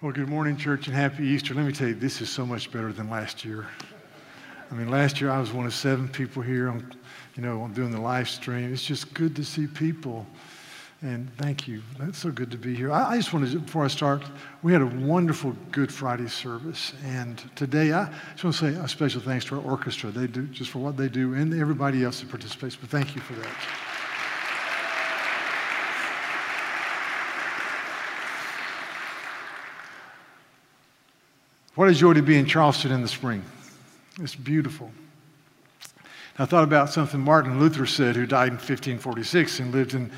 Well, good morning, church, and happy Easter. Let me tell you, this is so much better than last year. I mean, last year I was one of seven people here. On, you know, I'm doing the live stream. It's just good to see people. And thank you. That's so good to be here. I, I just wanted to, before I start, we had a wonderful Good Friday service. And today, I just want to say a special thanks to our orchestra. They do just for what they do and everybody else that participates. But thank you for that. What a joy to be in Charleston in the spring. It's beautiful. I thought about something Martin Luther said, who died in 1546 and lived in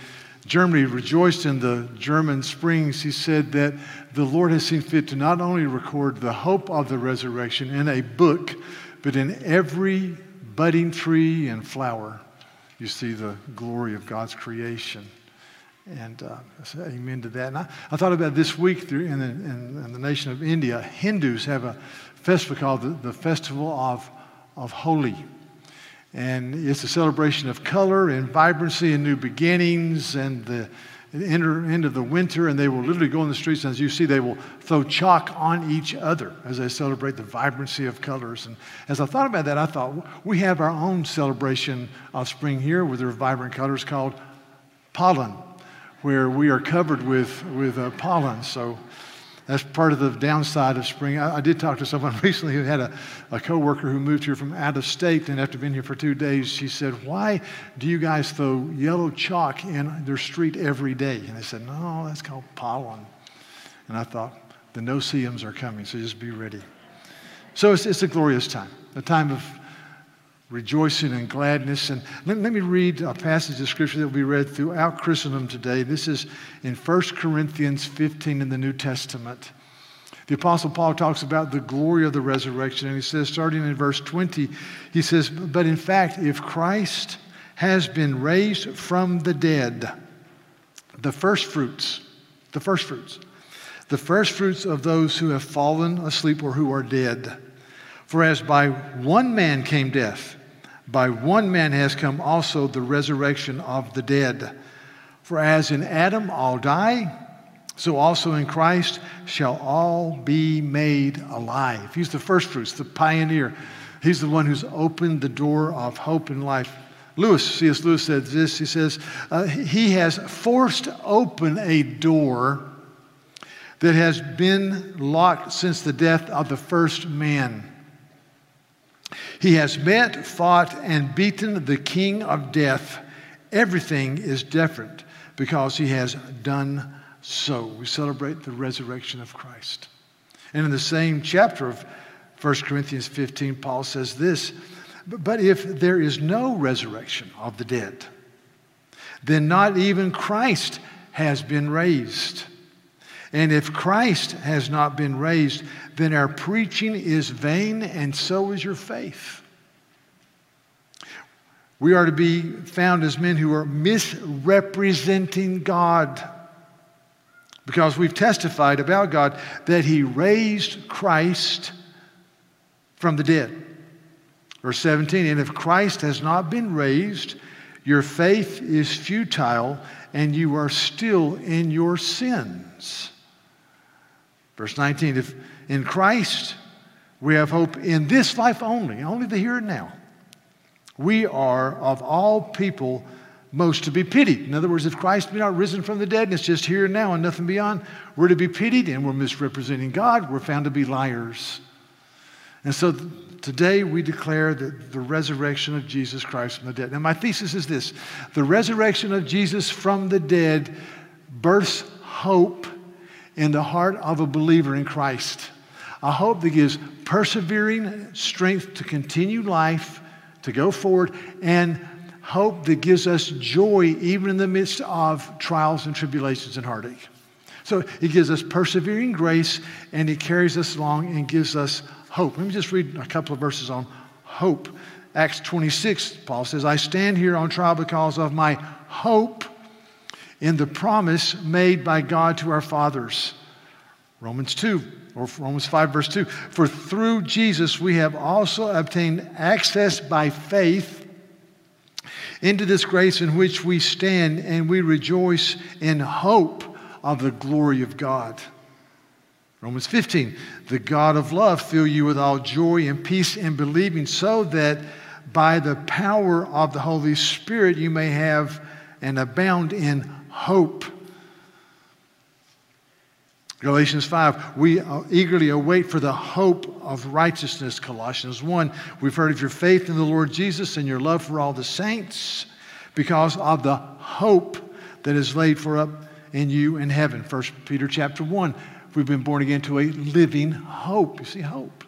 Germany, rejoiced in the German springs. He said that the Lord has seen fit to not only record the hope of the resurrection in a book, but in every budding tree and flower, you see the glory of God's creation. And uh, I say amen to that. And I, I thought about this week in the, in, in the, nation of India, Hindus have a festival called the, the Festival of, of Holi. And it's a celebration of color and vibrancy and new beginnings and the enter into the winter and they will literally go in the streets and as you see they will throw chalk on each other as they celebrate the vibrancy of colors and as i thought about that i thought we have our own celebration of spring here with their vibrant colors called Phalun where we are covered with, with uh, pollen. So that's part of the downside of spring. I, I, did talk to someone recently who had a, a coworker who moved here from out of state, and after being here for two days, she said, Why do you guys throw yellow chalk in their street every day? And I said, No, that's called pollen. And I thought, the no-see-ums are coming, so just be ready. So it's, it's a glorious time, a time of rejoicing and gladness. And let, let, me read a passage of scripture that will be read throughout Christendom today. This is in 1 Corinthians 15 in the New Testament. The Apostle Paul talks about the glory of the resurrection, and he says, starting in verse 20, he says, But in fact, if Christ has been raised from the dead, the first fruits, the first fruits, the first fruits of those who have fallen asleep or who are dead. For as by one man came death, by one man has come also the resurrection of the dead. For as in Adam all die, so also in Christ shall all be made alive. He's the first fruits, the pioneer. He's the one who's opened the door of hope and life. Lewis, C.S. Lewis said this. He says, uh, He has forced open a door that has been locked since the death of the first man. He has met, fought, and beaten the king of death. Everything is different because he has done so. We celebrate the resurrection of Christ. And in the same chapter of 1 Corinthians 15, Paul says this But if there is no resurrection of the dead, then not even Christ has been raised. And if Christ has not been raised, then our preaching is vain, and so is your faith. We are to be found as men who are misrepresenting God because we've testified about God that He raised Christ from the dead. Verse 17, and if Christ has not been raised, your faith is futile and you are still in your sins. Verse 19, if in Christ we have hope in this life only, only the here and now, we are of all people most to be pitied. In other words, if Christ be not risen from the dead and it's just here and now and nothing beyond, we're to be pitied and we're misrepresenting God. We're found to be liars. And so today we declare that the resurrection of Jesus Christ from the dead. Now, my thesis is this the resurrection of Jesus from the dead births hope in the heart of a believer in Christ. A hope that gives persevering strength to continue life, to go forward, and hope that gives us joy even in the midst of trials and tribulations and heartache. So it gives us persevering grace and it carries us along and gives us hope. Let me just read a couple of verses on hope. Acts 26, Paul says, I stand here on trial because of my hope in the promise made by God to our fathers. Romans 2, or Romans 5, verse 2. For through Jesus we have also obtained access by faith into this grace in which we stand, and we rejoice in hope of the glory of God. Romans 15, the God of love fill you with all joy and peace in believing, so that by the power of the Holy Spirit you may have and abound in hope. Galatians 5, we eagerly await for the hope of righteousness. Colossians 1, we've heard of your faith in the Lord Jesus and your love for all the saints because of the hope that is laid for up in you in heaven. 1 Peter chapter 1, we've been born again to a living hope. You see, hope.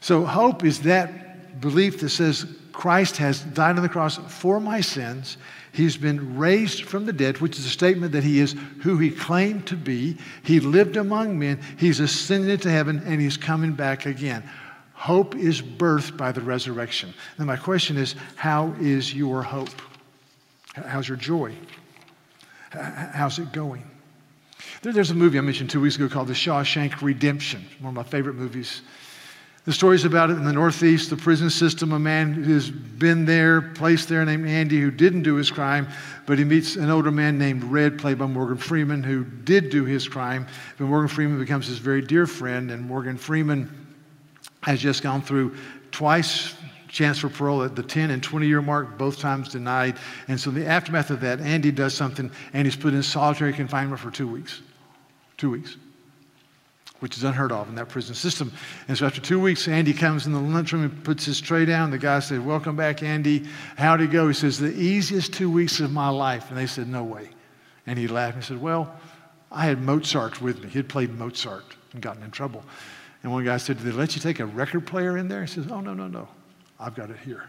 So, hope is that belief that says Christ has died on the cross for my sins. He's been raised from the dead, which is a statement that he is who he claimed to be. He lived among men. He's ascended into heaven and he's coming back again. Hope is birthed by the resurrection. And my question is how is your hope? How's your joy? How's it going? There's a movie I mentioned two weeks ago called The Shawshank Redemption, one of my favorite movies. The story's about it in the Northeast, the prison system. A man who's been there, placed there, named Andy, who didn't do his crime, but he meets an older man named Red, played by Morgan Freeman, who did do his crime. But Morgan Freeman becomes his very dear friend, and Morgan Freeman has just gone through twice chance for parole at the 10 and 20 year mark, both times denied. And so, in the aftermath of that, Andy does something and he's put in solitary confinement for two weeks. Two weeks, which is unheard of in that prison system. And so, after two weeks, Andy comes in the lunchroom and puts his tray down. The guy says, Welcome back, Andy. How'd it go? He says, The easiest two weeks of my life. And they said, No way. And he laughed and said, Well, I had Mozart with me. He had played Mozart and gotten in trouble. And one guy said, Did they let you take a record player in there? He says, Oh, no, no, no. I've got it here.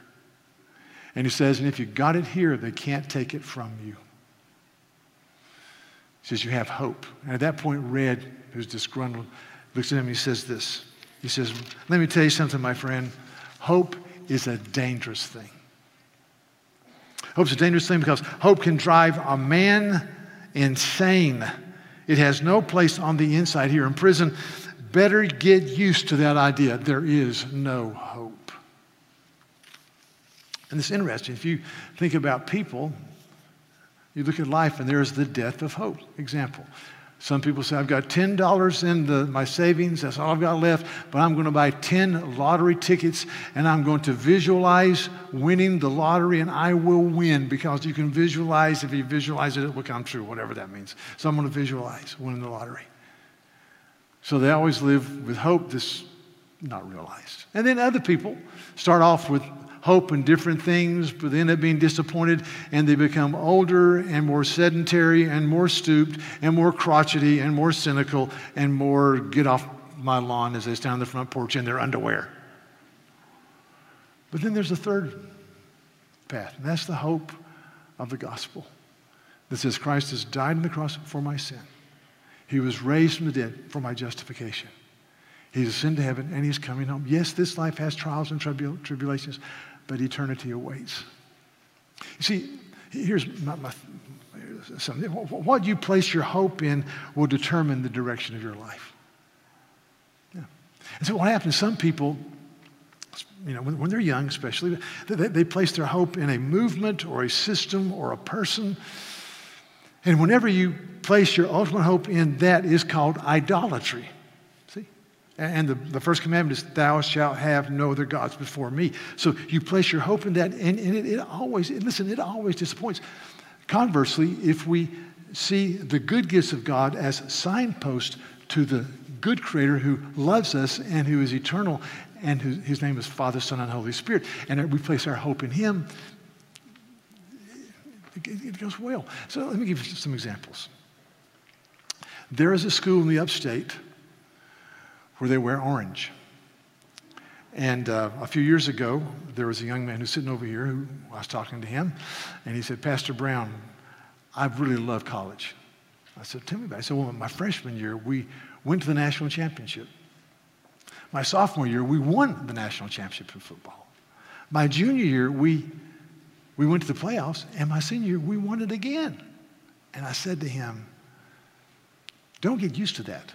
And he says, And if you got it here, they can't take it from you. Says, You have hope. And at that point, Red, who's disgruntled, looks at him and he says this. He says, Let me tell you something, my friend. Hope is a dangerous thing. Hope's a dangerous thing because hope can drive a man insane. It has no place on the inside here in prison. Better get used to that idea. There is no hope. And it's interesting. If you think about people, you look at life and there's the death of hope. Example. Some people say, I've got $10 in the, my savings, that's all I've got left, but I'm going to buy 10 lottery tickets and I'm going to visualize winning the lottery and I will win because you can visualize, if you visualize it, it will come true, whatever that means. So I'm going to visualize winning the lottery. So they always live with hope that's not realized. And then other people start off with hope in different things, but they end up being disappointed and they become older and more sedentary and more stooped and more crotchety and more cynical and more get off my lawn as they stand on the front porch in their underwear. But then there's a third path, and that's the hope of the gospel that says Christ has died on the cross for my sin. He was raised from the dead for my justification. He's ascended to heaven and he's coming home. Yes, this life has trials and tribul- tribulations, but eternity awaits. You see, here's my, my, something. What you place your hope in will determine the direction of your life. Yeah. And so what happens, some people, you know, when, when they're young especially, they, they place their hope in a movement or a system or a person. And whenever you place your ultimate hope in that is called idolatry. And the, the first commandment is, Thou shalt have no other gods before me. So you place your hope in that, and, and it, it always, listen, it always disappoints. Conversely, if we see the good gifts of God as signposts to the good creator who loves us and who is eternal, and who, his name is Father, Son, and Holy Spirit, and we place our hope in him, it, it goes well. So let me give you some examples. There is a school in the upstate where they wear orange. And uh, a few years ago, there was a young man who's sitting over here who I was talking to him, and he said, Pastor Brown, I really love college. I said, Tell me about it. I said, Well, my freshman year, we went to the national championship. My sophomore year, we won the national championship in football. My junior year, we, we went to the playoffs, and my senior year, we won it again. And I said to him, Don't get used to that.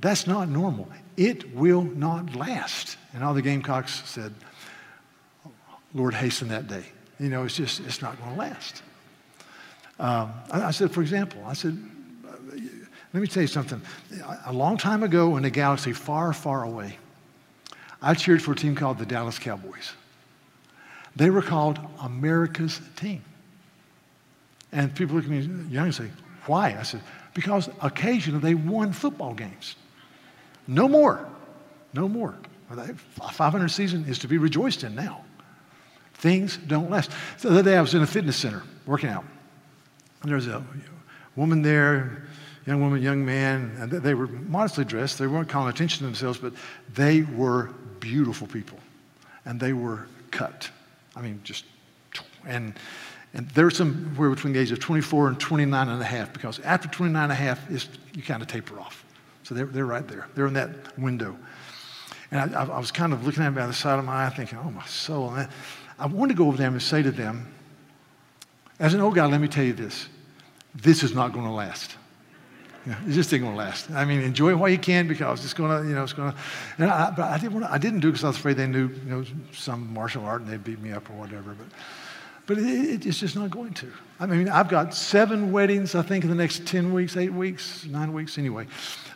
That's not normal. It will not last. And all the Gamecocks said, Lord, hasten that day. You know, it's just, it's not going to last. Um, I, I, said, for example, I said, Let me tell you something. A long time ago in a galaxy far, far away, I cheered for a team called the Dallas Cowboys. They were called America's team. And people look at me young and say, why? I said, because occasionally they won football games. No more. No more. 500 season is to be rejoiced in now. Things don't last. The other day I was in a fitness center working out. And there was a woman there, young woman, young man, and they were modestly dressed. They weren't calling attention to themselves, but they were beautiful people. And they were cut. I mean, just, and, and there's some were between the age of 24 and 29 and a half, because after 29 and a half, is, you kind of taper off. So they're, they're right there. They're in that window. And I, I, was kind of looking at them by the side of my eye, thinking, oh, my soul. And I, I wanted to go over them and say to them, as an old guy, let me tell you this this is not going to last. You know, it's just ain't going to last. I mean, enjoy it while you can because it's going to, you know, it's going to. But I didn't, want to, I didn't do it because I was afraid they knew, you know, some martial art and they'd beat me up or whatever. But, but it, it's just not going to. I mean, I've got seven weddings, I think, in the next 10 weeks, eight weeks, nine weeks, anyway.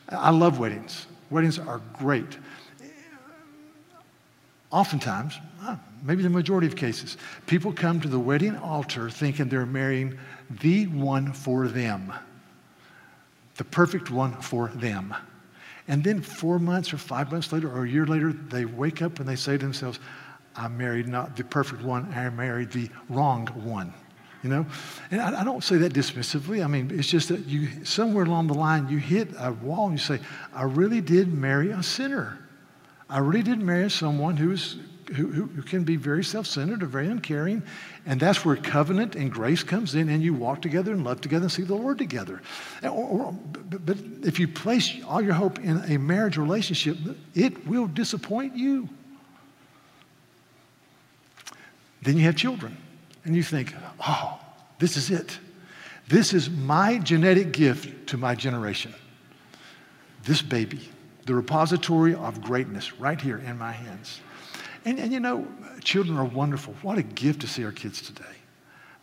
I love weddings. Weddings are great. Oftentimes, uh, maybe the majority of cases, people come to the wedding altar thinking they're marrying the one for them, the perfect one for them. And then four months or five months later or a year later, they wake up and they say to themselves, I married not the perfect one, I married the wrong one. You know? And I, I, don't say that dismissively. I mean, it's just that you, somewhere along the line, you hit a wall and you say, I really did marry a sinner. I really did marry someone who's who, who, can be very self centered or very uncaring. And that's where covenant and grace comes in, and you walk together and love together and see the Lord together. Or, or, but if you place all your hope in a marriage relationship, it will disappoint you. Then you have children, and you think, oh, this is it. This is my genetic gift to my generation. This baby, the repository of greatness right here in my hands. And, and you know, children are wonderful. What a gift to see our kids today.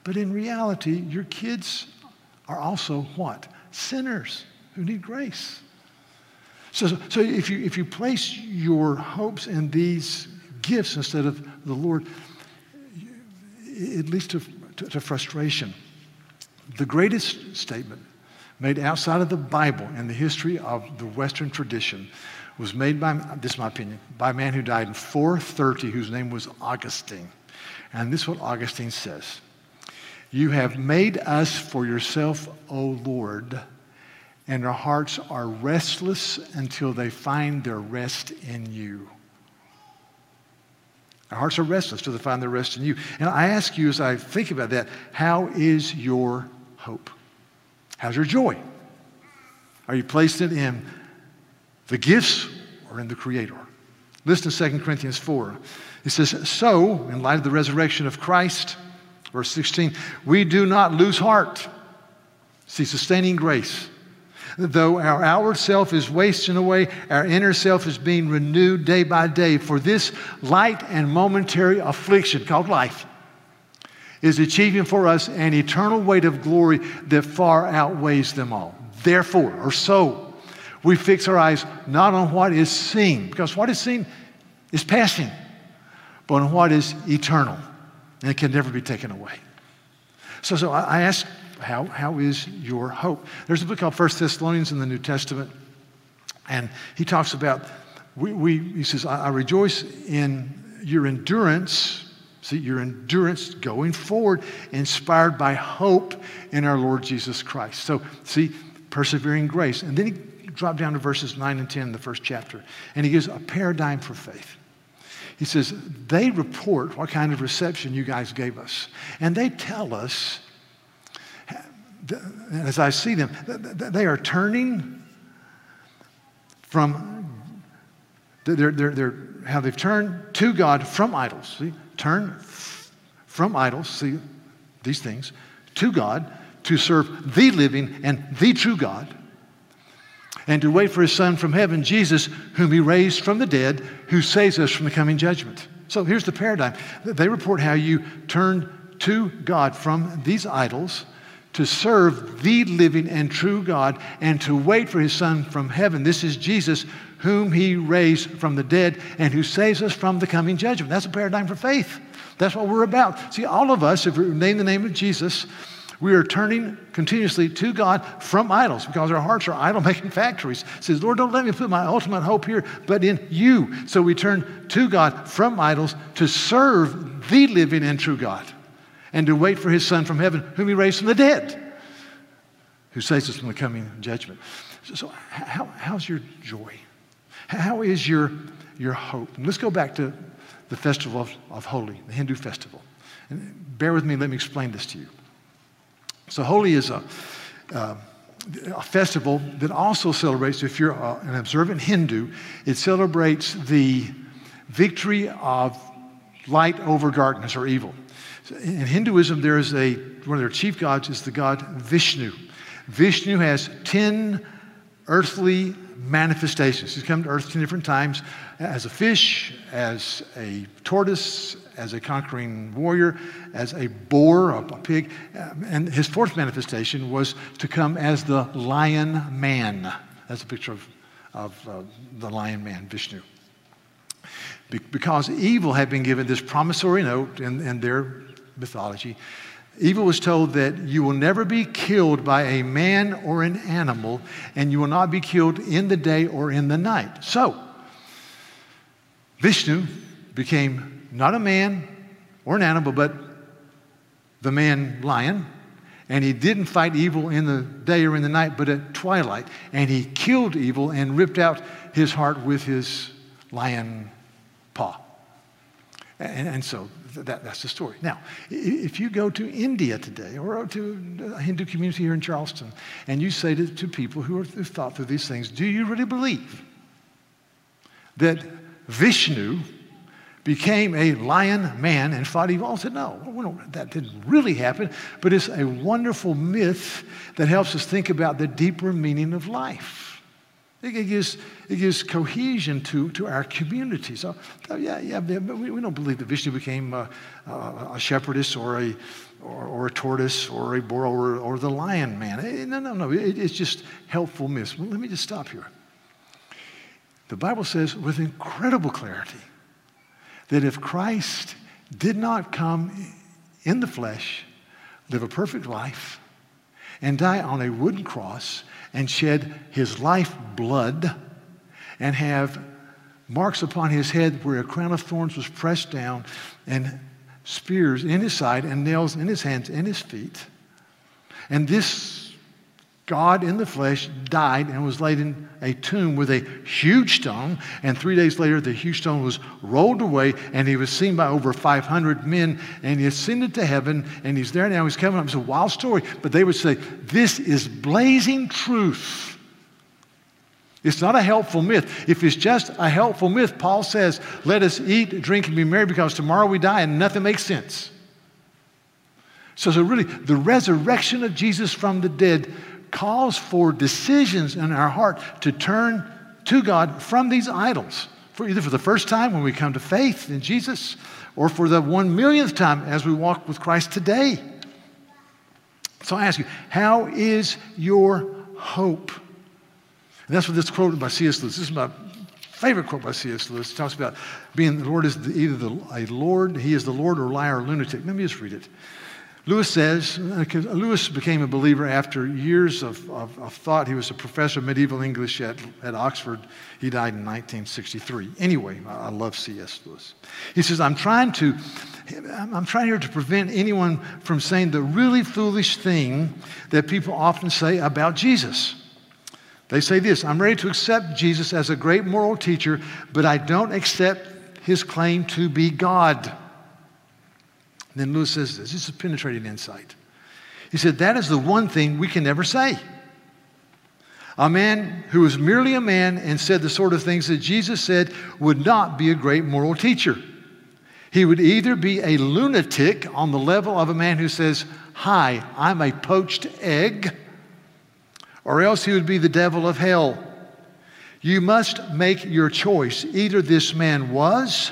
But in reality, your kids are also what? Sinners who need grace. So, so if, you, if you place your hopes in these gifts instead of the Lord, it leads to, to, to frustration. The greatest statement made outside of the Bible in the history of the Western tradition was made by, this is my opinion, by a man who died in 430 whose name was Augustine. And this is what Augustine says You have made us for yourself, O Lord, and our hearts are restless until they find their rest in you. Our hearts are restless till they find their rest in you. And I ask you as I think about that, how is your hope? How's your joy? Are you placed it in the gifts or in the Creator. Listen to 2 Corinthians 4. It says, So, in light of the resurrection of Christ, verse 16, we do not lose heart. See, sustaining grace. Though our outward self is wasting away, our inner self is being renewed day by day. For this light and momentary affliction called life is achieving for us an eternal weight of glory that far outweighs them all. Therefore, or so, we fix our eyes not on what is seen, because what is seen is passing, but on what is eternal and it can never be taken away. So, so I ask, how, how is your hope? There's a book called First Thessalonians in the New Testament, and he talks about, we, we he says, I, I rejoice in your endurance See, your endurance going forward, inspired by hope in our Lord Jesus Christ. So, see, persevering grace. And then he dropped down to verses 9 and 10 in the first chapter, and he gives a paradigm for faith. He says, They report what kind of reception you guys gave us. And they tell us, as I see them, they are turning from, they're, they're, they're, how they've turned to God from idols. See, turn from idols, see, these things, to God to serve the living and the true God and to wait for his son from heaven, Jesus, whom he raised from the dead, who saves us from the coming judgment. So here's the paradigm. They report how you turn to God from these idols to serve the living and true God and to wait for his Son from heaven. This is Jesus, whom he raised from the dead and who saves us from the coming judgment. That's a paradigm for faith. That's what we're about. See, all of us, if we name the name of Jesus, we are turning continuously to God from idols because our hearts are idol making factories. Says, Lord, don't let me put my ultimate hope here, but in you. So we turn to God from idols to serve the living and true God and to wait for his Son from heaven, whom he raised from the dead, who saves us from the coming judgment. So, so how, how's your joy? How is your, your hope? And let's go back to the festival of, of Holi, the Hindu festival. And bear with me, let me explain this to you. So, Holi is a, uh, a festival that also celebrates, if you're uh, an observant Hindu, it celebrates the victory of light over darkness or evil. In Hinduism, there is a, one of their chief gods is the god Vishnu. Vishnu has 10 earthly manifestations. He's come to earth 10 different times as a fish, as a tortoise, as a conquering warrior, as a boar, a pig. And his fourth manifestation was to come as the lion man. That's a picture of, of uh, the lion man, Vishnu. Be- because evil had been given this promissory note in, in their mythology. Evil was told that you will never be killed by a man or an animal, and you will not be killed in the day or in the night. So, Vishnu became not a man or an animal, but the man lion. And he didn't fight evil in the day or in the night, but at twilight. And he killed evil and ripped out his heart with his lion paw. And, and so that, that's the story. Now, if you go to India today or uh, to a Hindu community here in Charleston and you say to, to people who have thought through these things, do you really believe that Vishnu became a lion man and fought evil? I said, no, that didn't really happen, but it's a wonderful myth that helps us think about the deeper meaning of life. It gives, it gives cohesion to, to our community. So, yeah, yeah, we, we don't believe that Vishnu became a, a, a shepherdess or a, or, or, a tortoise or a boar or, or the lion man. Eh, no, no, no. It, it's just helpful myths. Well, let me just stop here. The Bible says with incredible clarity that if Christ did not come in the flesh, live a perfect life, and die on a wooden cross, and shed his life blood and have marks upon his head where a crown of thorns was pressed down and spears in his side and nails in his hands and his feet. And this God in the flesh died and was laid in a tomb with a huge stone. And three days later, the huge stone was rolled away, and he was seen by over 500 men. And he ascended to heaven, and he's there now. He's coming up. It's a wild story, but they would say, This is blazing truth. It's not a helpful myth. If it's just a helpful myth, Paul says, Let us eat, drink, and be merry because tomorrow we die, and nothing makes sense. So, so really, the resurrection of Jesus from the dead calls for decisions in our heart to turn to God from these idols, for either for the first time when we come to faith in Jesus, or for the one millionth time as we walk with Christ today. So I ask you, how is your hope? And that's what this quote by C.S. Lewis. This is my favorite quote by C.S. Lewis. It talks about being the Lord is the, either the, a Lord, he is the Lord or liar or lunatic. Let me just read it. Lewis says, Lewis became a believer after years of, of, of, thought. He was a professor of medieval English at, at Oxford. He died in 1963. Anyway, I love C.S. Lewis. He says, I'm trying to, I'm trying here to prevent anyone from saying the really foolish thing that people often say about Jesus. They say this I'm ready to accept Jesus as a great moral teacher, but I don't accept his claim to be God. Then Lewis says this this is penetrating insight. He said, That is the one thing we can never say. A man who was merely a man and said the sort of things that Jesus said would not be a great moral teacher. He would either be a lunatic on the level of a man who says, Hi, I'm a poached egg, or else he would be the devil of hell. You must make your choice. Either this man was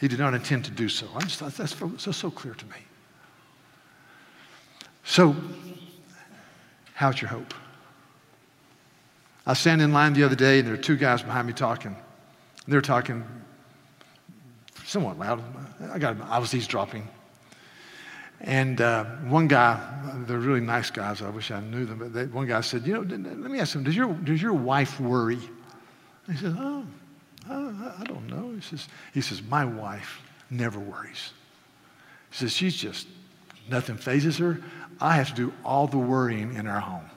he did not intend to do so. I just thought that's so, so clear to me. So, how's your hope? I was standing in line the other day, and there were two guys behind me talking. They were talking somewhat loud. I got I was eavesdropping. And uh, one guy, they're really nice guys. I wish I knew them. But they, one guy said, "You know, let me ask him. Does your does your wife worry?" He said, "Oh, I, I don't know." He says, "He says my wife never worries." He says she's just nothing phases her. I have to do all the worrying in our home.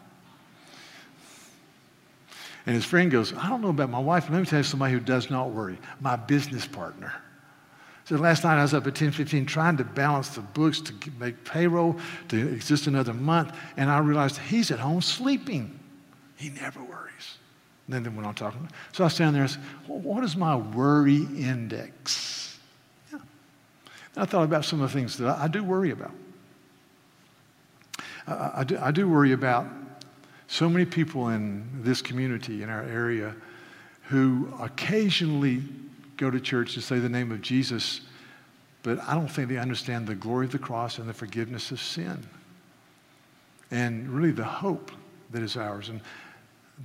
And his friend goes, I don't know about my wife. Let me tell you somebody who does not worry. My business partner. So last night I was up at 10:15 trying to balance the books to make payroll to exist another month, and I realized he's at home sleeping. He never worries. And then they went on talking. So I was standing there and said, well, "What is my worry index?" Yeah. And I thought about some of the things that I, I do worry about. I, I, do, I do worry about so many people in this community, in our area, who occasionally go to church to say the name of Jesus, but I don't think they understand the glory of the cross and the forgiveness of sin. And really the hope that is ours and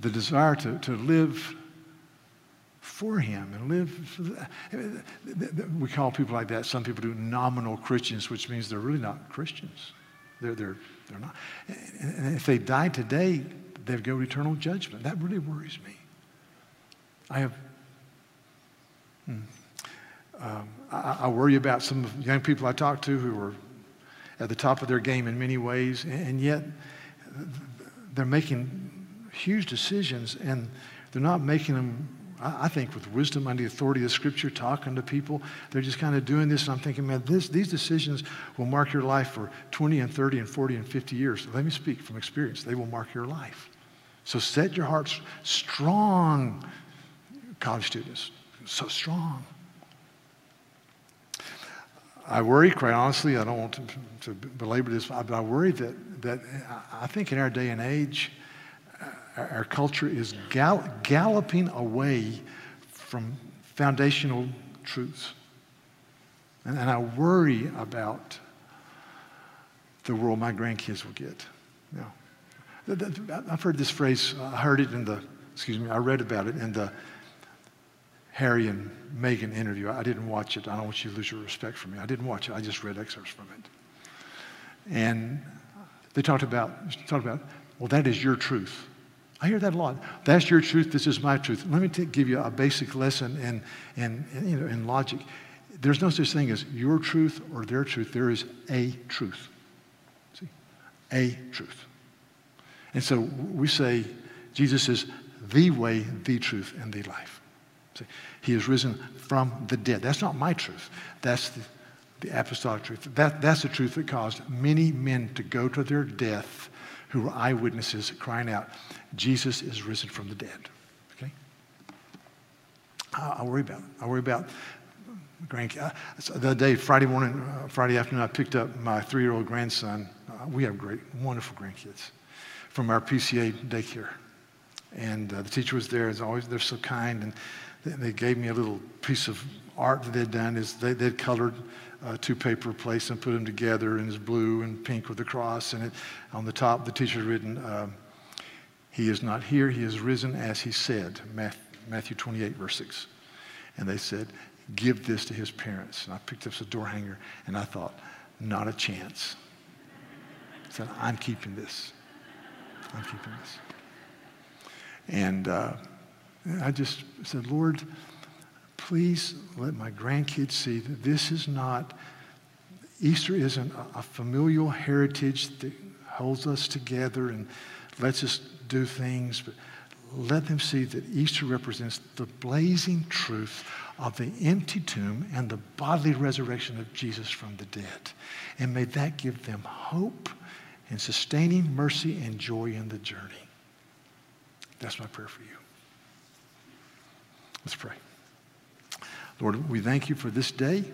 the desire to, to live for Him and live. We call people like that, some people do nominal Christians, which means they're really not Christians. They're, they're, they're not. And if they die today, they go to eternal judgment. That really worries me. I have. Hmm, um, I, I, worry about some young people I talk to who are at the top of their game in many ways, and yet they're making huge decisions, and they're not making them I think with wisdom under the authority of Scripture, talking to people, they're just kind of doing this. And I'm thinking, man, this, these decisions will mark your life for 20 and 30 and 40 and 50 years. Let me speak from experience. They will mark your life. So set your hearts strong, college students. So strong. I worry, quite honestly, I don't want to, to belabor this, but I worry that, that I think in our day and age, our culture is gall- galloping away from foundational truths. And, and, I worry about the world my grandkids will get. I've heard this phrase, I heard it in the, excuse me, I read about it in the Harry and Meghan interview. I didn't watch it. I don't want you to lose your respect for me. I didn't watch it. I just read excerpts from it. And they talked about, talked about, well, that is your truth. I hear that a lot. That's your truth. This is my truth. Let me t- give you a basic lesson in, in, in, you know, in logic. There's no such thing as your truth or their truth. There is a truth. See? A truth. And so we say Jesus is the way, the truth, and the life. See? He is risen from the dead. That's not my truth. That's the, the apostolic truth. That, that's the truth that caused many men to go to their death who were eyewitnesses crying out, Jesus is risen from the dead. Okay? I, worry about it. I worry about grandkids. The other day, Friday morning, uh, Friday afternoon, I picked up my three year old grandson. Uh, we have great, wonderful grandkids from our PCA daycare. And uh, the teacher was there, as always, they're so kind. And they, they gave me a little piece of art that they'd done. Is they, they'd colored uh, two paper plates and put them together, and it's blue and pink with the cross. And it, on the top, the teacher written, uh, He is not here, He is risen as He said. Matthew 28, verse 6. And they said, Give this to his parents. And I picked up the door hanger, and I thought, Not a chance. I said, I'm keeping this. I'm keeping this. And uh, I just said, Lord, please let my grandkids see that this is not, Easter isn't a, familial heritage that holds us together and lets us do things, but let them see that Easter represents the blazing truth of the empty tomb and the bodily resurrection of Jesus from the dead. And may that give them hope and sustaining mercy and joy in the journey. That's my prayer for you. Let's pray. Lord, we thank you for this day,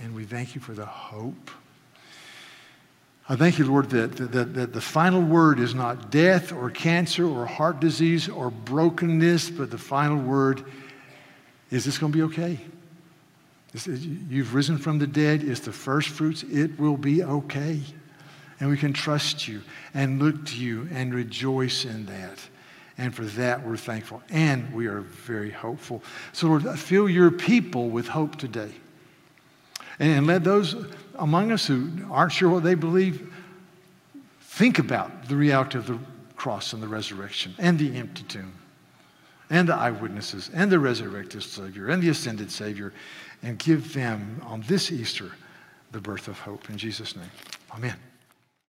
and we thank you for the hope. I thank you, Lord, that, that, that the final word is not death or cancer or heart disease or brokenness, but the final word is this going to be okay? You've risen from the dead. It's the first fruits. It will be okay. And we can trust you and look to you and rejoice in that. And for that, we're thankful. And we are very hopeful. So, Lord, fill your people with hope today. And let those among us who aren't sure what they believe think about the reality of the cross and the resurrection and the empty tomb and the eyewitnesses and the resurrected Savior and the ascended Savior and give them on this Easter the birth of hope. In Jesus' name, amen.